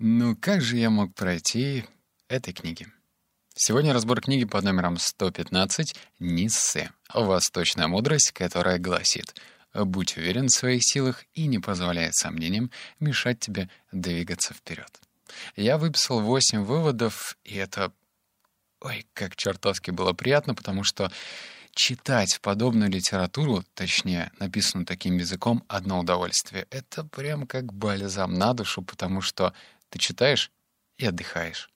Ну как же я мог пройти этой книги? Сегодня разбор книги под номером 115 «Ниссе. Восточная мудрость», которая гласит «Будь уверен в своих силах и не позволяй сомнениям мешать тебе двигаться вперед». Я выписал 8 выводов, и это... Ой, как чертовски было приятно, потому что читать подобную литературу, точнее, написанную таким языком, одно удовольствие. Это прям как бальзам на душу, потому что ты читаешь и отдыхаешь.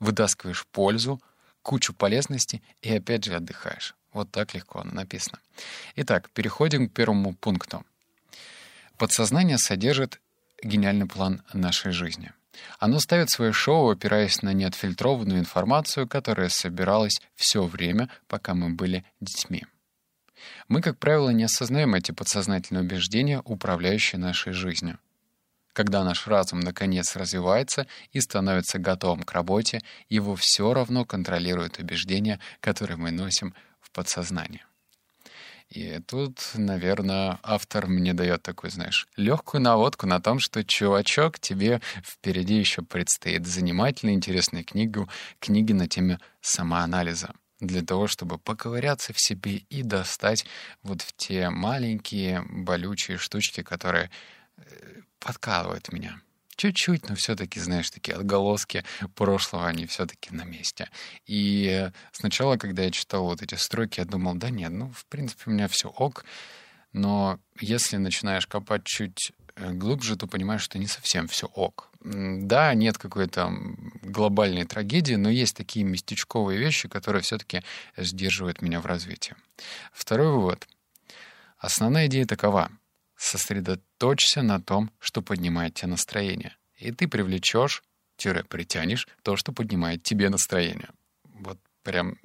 Вытаскиваешь пользу, кучу полезности и опять же отдыхаешь. Вот так легко оно написано. Итак, переходим к первому пункту. Подсознание содержит гениальный план нашей жизни. Оно ставит свое шоу, опираясь на неотфильтрованную информацию, которая собиралась все время, пока мы были детьми. Мы, как правило, не осознаем эти подсознательные убеждения, управляющие нашей жизнью. Когда наш разум наконец развивается и становится готовым к работе, его все равно контролируют убеждения, которые мы носим в подсознании. И тут, наверное, автор мне дает такую, знаешь, легкую наводку на том, что, чувачок, тебе впереди еще предстоит занимательная, интересная книга, книги на теме самоанализа для того, чтобы поковыряться в себе и достать вот в те маленькие болючие штучки, которые подкалывает меня. Чуть-чуть, но все-таки, знаешь, такие отголоски прошлого, они все-таки на месте. И сначала, когда я читал вот эти строки, я думал, да нет, ну, в принципе, у меня все ок. Но если начинаешь копать чуть э, глубже, то понимаешь, что не совсем все ок. Да, нет какой-то глобальной трагедии, но есть такие местечковые вещи, которые все-таки сдерживают меня в развитии. Второй вывод. Основная идея такова — Сосредоточься на том, что поднимает тебе настроение. И ты привлечешь, тире притянешь то, что поднимает тебе настроение. Вот прям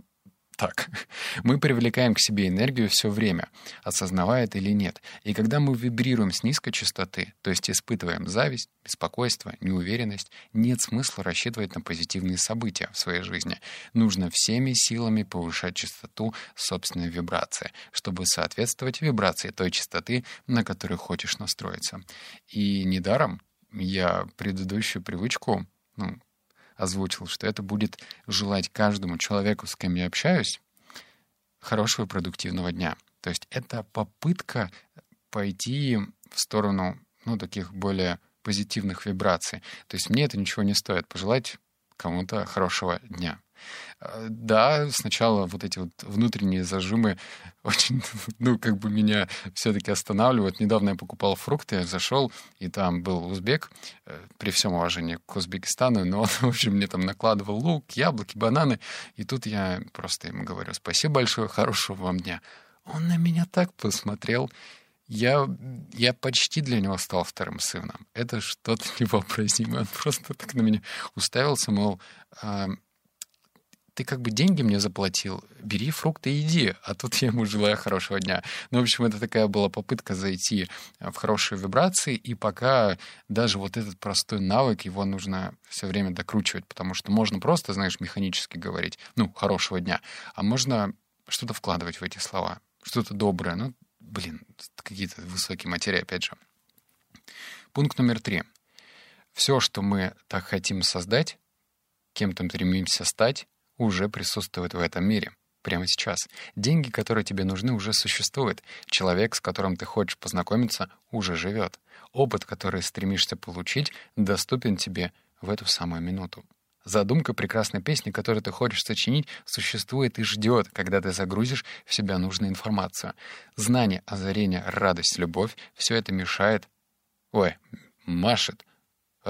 так. Мы привлекаем к себе энергию все время, осознавая это или нет. И когда мы вибрируем с низкой частоты, то есть испытываем зависть, беспокойство, неуверенность, нет смысла рассчитывать на позитивные события в своей жизни. Нужно всеми силами повышать частоту собственной вибрации, чтобы соответствовать вибрации той частоты, на которую хочешь настроиться. И недаром я предыдущую привычку, ну, озвучил, что это будет желать каждому человеку, с кем я общаюсь, хорошего и продуктивного дня. То есть это попытка пойти в сторону ну, таких более позитивных вибраций. То есть мне это ничего не стоит пожелать кому-то хорошего дня. Э, да, сначала вот эти вот внутренние зажимы очень, ну, как бы меня все-таки останавливают. Недавно я покупал фрукты, я зашел, и там был узбек, э, при всем уважении к Узбекистану, но он, в общем, мне там накладывал лук, яблоки, бананы, и тут я просто ему говорю, спасибо большое, хорошего вам дня. Он на меня так посмотрел, я, я почти для него стал вторым сыном. Это что-то невообразимое. Он просто так на меня уставился, мол, а, ты как бы деньги мне заплатил, бери фрукты и иди. А тут я ему желаю хорошего дня. Ну, в общем, это такая была попытка зайти в хорошие вибрации, и пока даже вот этот простой навык, его нужно все время докручивать, потому что можно просто, знаешь, механически говорить, ну, хорошего дня, а можно что-то вкладывать в эти слова, что-то доброе. Ну, блин, какие-то высокие материи, опять же. Пункт номер три. Все, что мы так хотим создать, кем-то стремимся стать, уже присутствует в этом мире. Прямо сейчас. Деньги, которые тебе нужны, уже существуют. Человек, с которым ты хочешь познакомиться, уже живет. Опыт, который стремишься получить, доступен тебе в эту самую минуту. Задумка прекрасной песни, которую ты хочешь сочинить, существует и ждет, когда ты загрузишь в себя нужную информацию. Знание, озарение, радость, любовь — все это мешает, ой, машет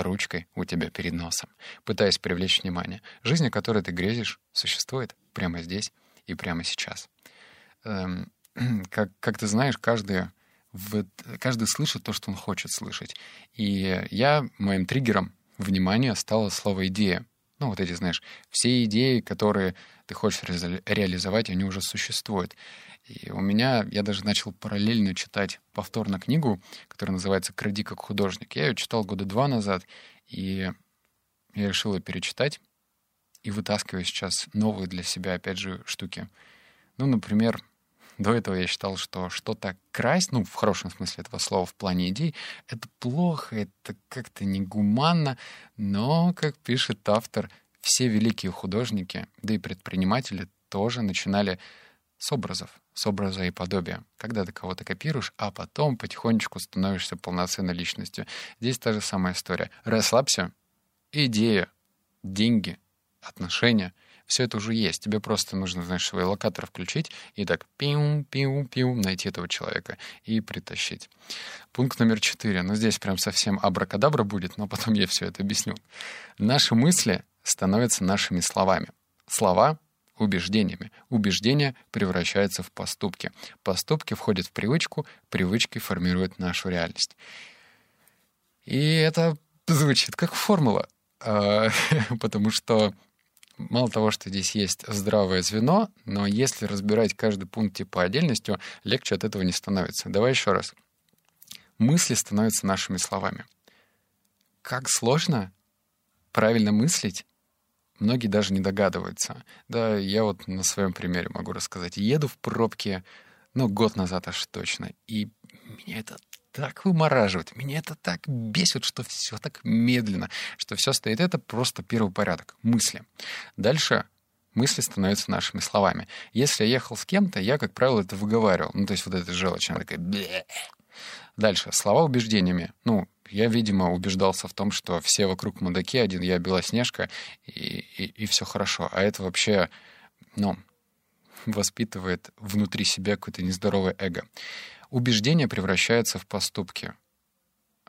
ручкой у тебя перед носом, пытаясь привлечь внимание. Жизнь, о которой ты грезишь, существует прямо здесь и прямо сейчас. Эм, как, как ты знаешь, каждый, в, каждый слышит то, что он хочет слышать. И я, моим триггером внимания стало слово «идея». Ну, вот эти, знаешь, все идеи, которые ты хочешь ре- реализовать, они уже существуют. И у меня, я даже начал параллельно читать повторно книгу, которая называется «Кради как художник». Я ее читал года два назад, и я решил ее перечитать и вытаскиваю сейчас новые для себя, опять же, штуки. Ну, например, до этого я считал, что что-то красть, ну, в хорошем смысле этого слова, в плане идей, это плохо, это как-то негуманно, но, как пишет автор, все великие художники, да и предприниматели тоже начинали с образов, с образа и подобия. Когда ты кого-то копируешь, а потом потихонечку становишься полноценной личностью. Здесь та же самая история. Расслабься, идея, деньги, отношения — все это уже есть. Тебе просто нужно, знаешь, свой локатор включить и так пиу-пиу-пиу найти этого человека и притащить. Пункт номер четыре. Ну, здесь прям совсем абракадабра будет, но потом я все это объясню. Наши мысли становятся нашими словами. Слова — убеждениями. Убеждения превращаются в поступки. Поступки входят в привычку, привычки формируют нашу реальность. И это звучит как формула, а, потому что мало того, что здесь есть здравое звено, но если разбирать каждый пункт типа отдельностью, легче от этого не становится. Давай еще раз. Мысли становятся нашими словами. Как сложно правильно мыслить, многие даже не догадываются. Да, я вот на своем примере могу рассказать. Еду в пробке, ну, год назад аж точно, и меня это так вымораживает, меня это так бесит, что все так медленно, что все стоит. Это просто первый порядок, мысли. Дальше мысли становятся нашими словами. Если я ехал с кем-то, я, как правило, это выговаривал. Ну, то есть вот эта желчь, она такая... Бле". Дальше. Слова убеждениями. Ну, я, видимо, убеждался в том, что все вокруг мудаки, один я Белоснежка, и, и, и все хорошо. А это вообще, ну, воспитывает внутри себя какое-то нездоровое эго убеждения превращаются в поступки.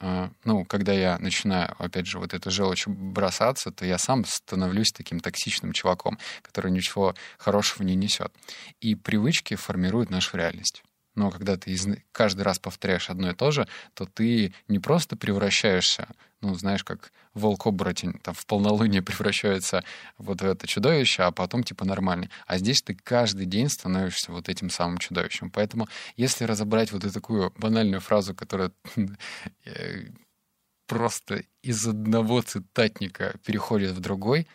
А, ну, когда я начинаю, опять же, вот эту желчь бросаться, то я сам становлюсь таким токсичным чуваком, который ничего хорошего не несет. И привычки формируют нашу реальность. Но когда ты из... каждый раз повторяешь одно и то же, то ты не просто превращаешься, ну, знаешь, как волк-оборотень там в полнолуние превращается вот в это чудовище, а потом типа нормальный. А здесь ты каждый день становишься вот этим самым чудовищем. Поэтому если разобрать вот эту такую банальную фразу, которая э, просто из одного цитатника переходит в другой,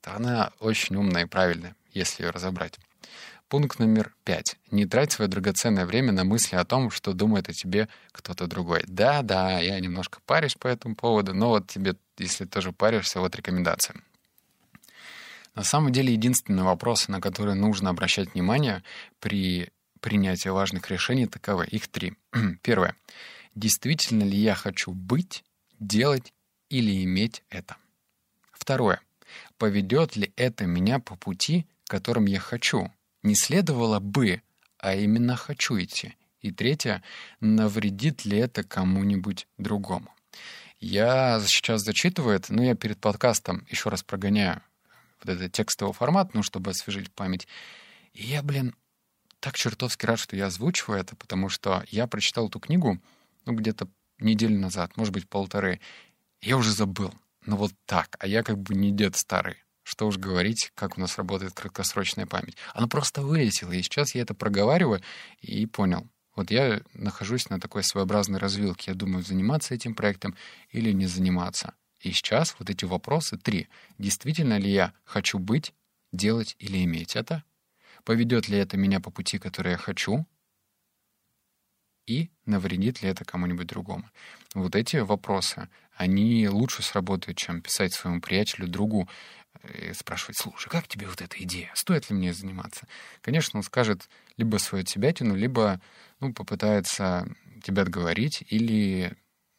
то она очень умная и правильная, если ее разобрать. Пункт номер пять. Не трать свое драгоценное время на мысли о том, что думает о тебе кто-то другой. Да-да, я немножко парюсь по этому поводу, но вот тебе, если тоже паришься, вот рекомендация. На самом деле, единственные вопросы, на которые нужно обращать внимание при принятии важных решений, таковы. Их три. Первое. Действительно ли я хочу быть, делать или иметь это? Второе. Поведет ли это меня по пути, которым я хочу? Не следовало бы, а именно хочу идти. И третье, навредит ли это кому-нибудь другому. Я сейчас зачитываю это, но я перед подкастом еще раз прогоняю вот этот текстовый формат, ну, чтобы освежить память. И я, блин, так чертовски рад, что я озвучиваю это, потому что я прочитал эту книгу, ну, где-то неделю назад, может быть, полторы. Я уже забыл. Ну, вот так. А я как бы не дед старый. Что уж говорить, как у нас работает краткосрочная память. Она просто вылетела, и сейчас я это проговариваю и понял. Вот я нахожусь на такой своеобразной развилке. Я думаю, заниматься этим проектом или не заниматься. И сейчас вот эти вопросы три. Действительно ли я хочу быть, делать или иметь это? Поведет ли это меня по пути, который я хочу? И навредит ли это кому-нибудь другому? Вот эти вопросы, они лучше сработают, чем писать своему приятелю, другу, и спрашивать, слушай, как тебе вот эта идея? Стоит ли мне заниматься? Конечно, он скажет либо свою тибетину, либо ну, попытается тебя отговорить или,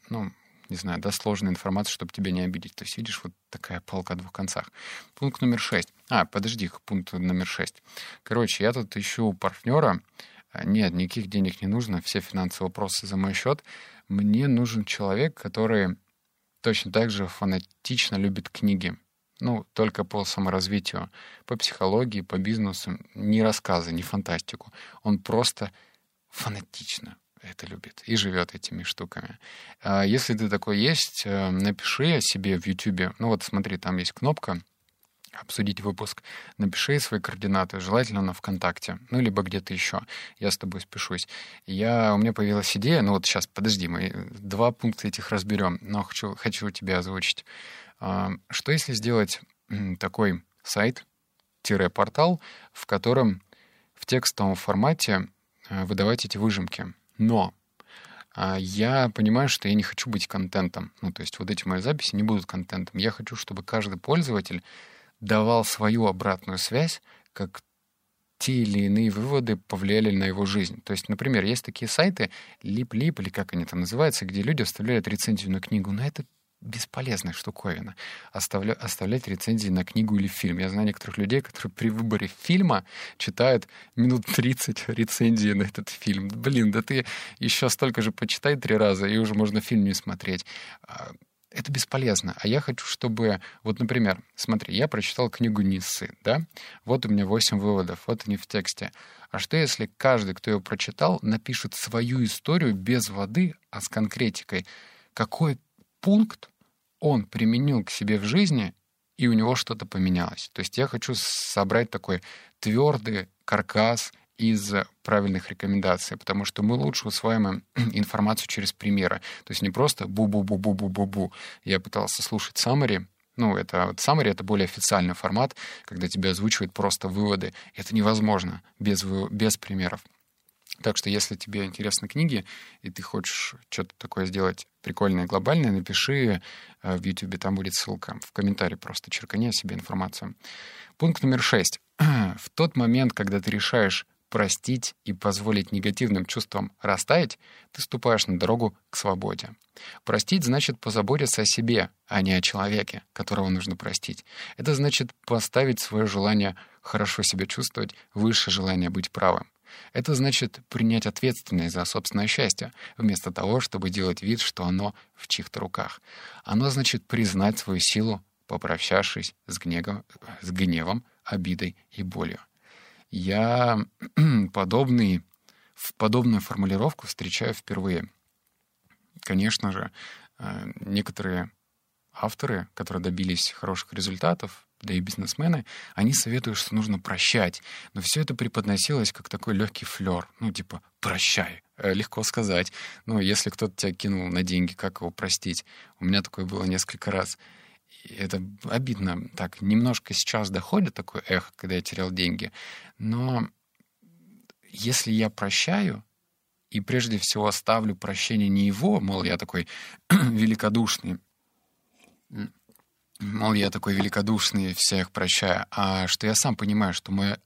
ну, не знаю, даст сложную информацию, чтобы тебя не обидеть. То есть, видишь, вот такая палка о двух концах. Пункт номер шесть. А, подожди, пункт номер шесть. Короче, я тут ищу партнера. А, нет, никаких денег не нужно, все финансовые вопросы за мой счет. Мне нужен человек, который точно так же фанатично любит книги ну, только по саморазвитию, по психологии, по бизнесу, не рассказы, не фантастику. Он просто фанатично это любит и живет этими штуками. А если ты такой есть, э, напиши о себе в YouTube. Ну вот смотри, там есть кнопка обсудить выпуск. Напиши свои координаты, желательно на ВКонтакте, ну, либо где-то еще. Я с тобой спешусь. Я, у меня появилась идея, ну вот сейчас, подожди, мы два пункта этих разберем, но хочу, хочу тебе озвучить. А, что если сделать такой сайт-портал, в котором в текстовом формате э, выдавать эти выжимки. Но а, я понимаю, что я не хочу быть контентом. Ну, то есть вот эти мои записи не будут контентом. Я хочу, чтобы каждый пользователь давал свою обратную связь, как те или иные выводы повлияли на его жизнь. То есть, например, есть такие сайты, лип-лип, или как они там называются, где люди оставляют рецензию на книгу, но это бесполезная штуковина. Оставля, оставлять рецензии на книгу или фильм. Я знаю некоторых людей, которые при выборе фильма читают минут 30 рецензии на этот фильм. Блин, да ты еще столько же почитай три раза, и уже можно фильм не смотреть. Это бесполезно. А я хочу, чтобы... Вот, например, смотри, я прочитал книгу Ниссы, да? Вот у меня 8 выводов, вот они в тексте. А что, если каждый, кто ее прочитал, напишет свою историю без воды, а с конкретикой? Какой пункт он применил к себе в жизни, и у него что-то поменялось. То есть я хочу собрать такой твердый каркас из правильных рекомендаций, потому что мы лучше усваиваем информацию через примеры. То есть не просто бу-бу-бу-бу-бу-бу-бу. Я пытался слушать summary, ну, это вот summary — это более официальный формат, когда тебе озвучивают просто выводы. Это невозможно без, без примеров. Так что если тебе интересны книги, и ты хочешь что-то такое сделать прикольное, глобальное, напиши э, в YouTube, там будет ссылка. В комментарии просто черкани о себе информацию. Пункт номер шесть. В тот момент, когда ты решаешь простить и позволить негативным чувствам растаять, ты ступаешь на дорогу к свободе. Простить значит позаботиться о себе, а не о человеке, которого нужно простить. Это значит поставить свое желание хорошо себя чувствовать выше желания быть правым. Это значит принять ответственность за собственное счастье, вместо того, чтобы делать вид, что оно в чьих-то руках. Оно значит признать свою силу, попрощавшись с гневом, с гневом обидой и болью. Я подобный, подобную формулировку встречаю впервые. Конечно же, э, некоторые авторы, которые добились хороших результатов, да и бизнесмены, они советуют, что нужно прощать. Но все это преподносилось как такой легкий флер. Ну, типа, прощай. Э, легко сказать. Ну, если кто-то тебя кинул на деньги, как его простить? У меня такое было несколько раз. Это обидно. Так, немножко сейчас доходит такой эхо, когда я терял деньги. Но если я прощаю, и прежде всего оставлю прощение не его, мол, я такой великодушный, мол, я такой великодушный, всех прощаю, а что я сам понимаю, что мое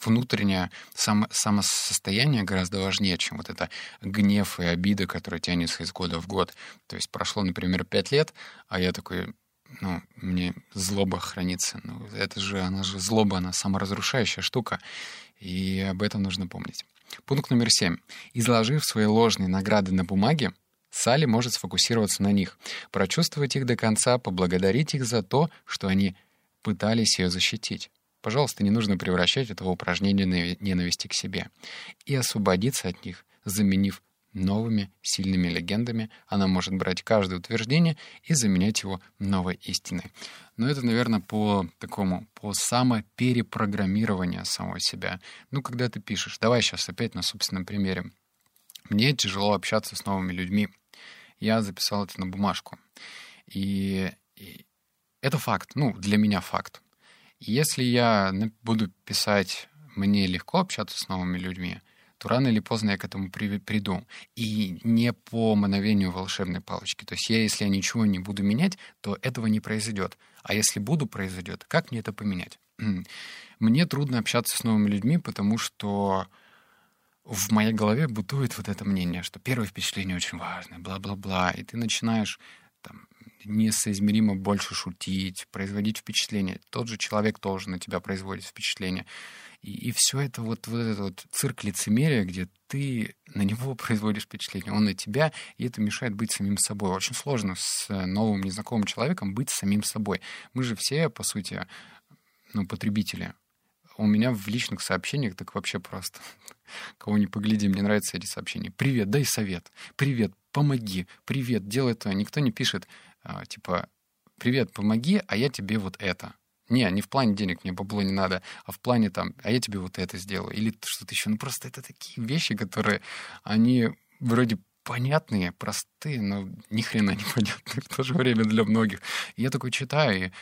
внутреннее сам, самосостояние гораздо важнее, чем вот это гнев и обида, которая тянется из года в год. То есть прошло, например, пять лет, а я такой, ну, мне злоба хранится. Ну, это же, она же злоба, она саморазрушающая штука. И об этом нужно помнить. Пункт номер семь. Изложив свои ложные награды на бумаге, Салли может сфокусироваться на них, прочувствовать их до конца, поблагодарить их за то, что они пытались ее защитить. Пожалуйста, не нужно превращать это в упражнение ненависти к себе. И освободиться от них, заменив новыми сильными легендами. Она может брать каждое утверждение и заменять его новой истиной. Но это, наверное, по такому, по самоперепрограммированию самого себя. Ну, когда ты пишешь, давай сейчас опять на собственном примере. Мне тяжело общаться с новыми людьми я записал это на бумажку. И, и это факт, ну, для меня факт. если я буду писать «мне легко общаться с новыми людьми», то рано или поздно я к этому при, приду. И не по мановению волшебной палочки. То есть я, если я ничего не буду менять, то этого не произойдет. А если буду произойдет, как мне это поменять? Мне трудно общаться с новыми людьми, потому что в моей голове бытует вот это мнение, что первое впечатление очень важное, бла-бла-бла, и ты начинаешь там, несоизмеримо больше шутить, производить впечатление. Тот же человек тоже на тебя производит впечатление. И, и все это вот, вот этот вот цирк лицемерия, где ты на него производишь впечатление, он на тебя, и это мешает быть самим собой. Очень сложно с новым незнакомым человеком быть самим собой. Мы же все, по сути, ну, потребители у меня в личных сообщениях так вообще просто. Кого не погляди, мне нравятся эти сообщения. «Привет, дай совет». «Привет, помоги». «Привет, делай это». Никто не пишет, а, типа, «Привет, помоги, а я тебе вот это». Не, не в плане денег, мне бабло не надо, а в плане там, а я тебе вот это сделаю. Или что-то еще. Ну, просто это такие вещи, которые, они вроде понятные, простые, но ни хрена не понятные в то же время для многих. И я такой читаю, и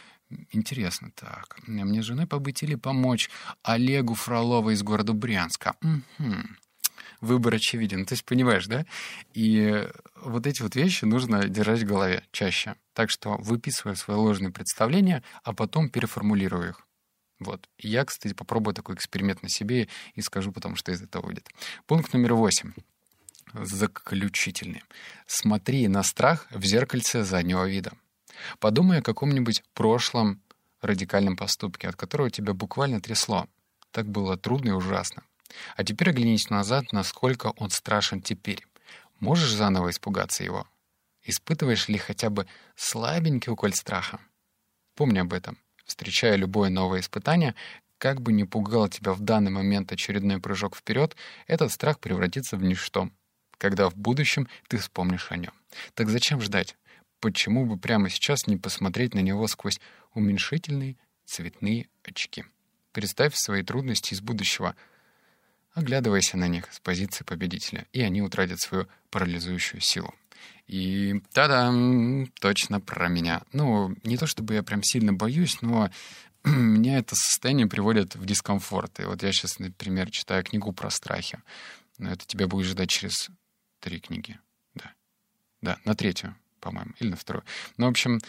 Интересно, так. Мне с женой побыть или помочь Олегу Фролову из города Брянска? Угу. Выбор очевиден. То есть, понимаешь, да? И вот эти вот вещи нужно держать в голове чаще. Так что выписывай свои ложные представления, а потом переформулируй их. Вот. Я, кстати, попробую такой эксперимент на себе и скажу потом, что из этого выйдет. Пункт номер восемь. Заключительный. Смотри на страх в зеркальце заднего вида. Подумай о каком-нибудь прошлом радикальном поступке, от которого тебя буквально трясло. Так было трудно и ужасно. А теперь оглянись назад, насколько он страшен теперь. Можешь заново испугаться его? Испытываешь ли хотя бы слабенький уколь страха? Помни об этом. Встречая любое новое испытание, как бы ни пугал тебя в данный момент очередной прыжок вперед, этот страх превратится в ничто, когда в будущем ты вспомнишь о нем. Так зачем ждать? Почему бы прямо сейчас не посмотреть на него сквозь уменьшительные цветные очки? Представь свои трудности из будущего. Оглядывайся на них с позиции победителя, и они утратят свою парализующую силу. И та-дам, точно про меня. Ну, не то чтобы я прям сильно боюсь, но меня это состояние приводит в дискомфорт. И вот я сейчас, например, читаю книгу про страхи. Но это тебя будет ждать через три книги. Да. Да, на третью по-моему, или на вторую. Ну, в общем,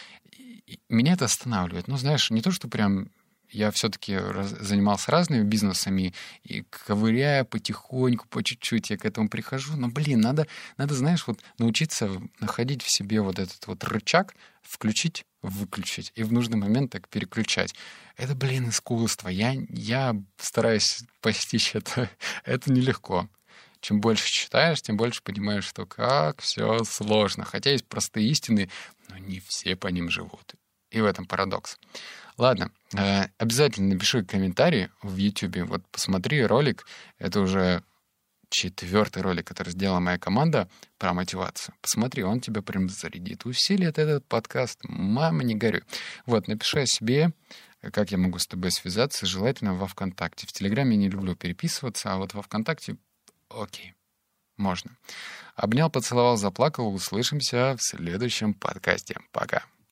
меня это останавливает. Ну, знаешь, не то, что прям я все-таки раз, занимался разными бизнесами, и ковыряя потихоньку, по чуть-чуть я к этому прихожу. Но, блин, надо, надо, знаешь, вот научиться находить в себе вот этот вот рычаг, включить, выключить, и в нужный момент так переключать. Это, блин, искусство. Я, я стараюсь постичь это. Это нелегко чем больше читаешь, тем больше понимаешь, что как все сложно. Хотя есть простые истины, но не все по ним живут. И в этом парадокс. Ладно, э, обязательно напиши комментарий в YouTube. Вот посмотри ролик. Это уже четвертый ролик, который сделала моя команда про мотивацию. Посмотри, он тебя прям зарядит. Усилит этот подкаст. Мама, не горюй. Вот, напиши о себе, как я могу с тобой связаться, желательно во ВКонтакте. В Телеграме не люблю переписываться, а вот во ВКонтакте Окей, можно. Обнял, поцеловал, заплакал. Услышимся в следующем подкасте. Пока.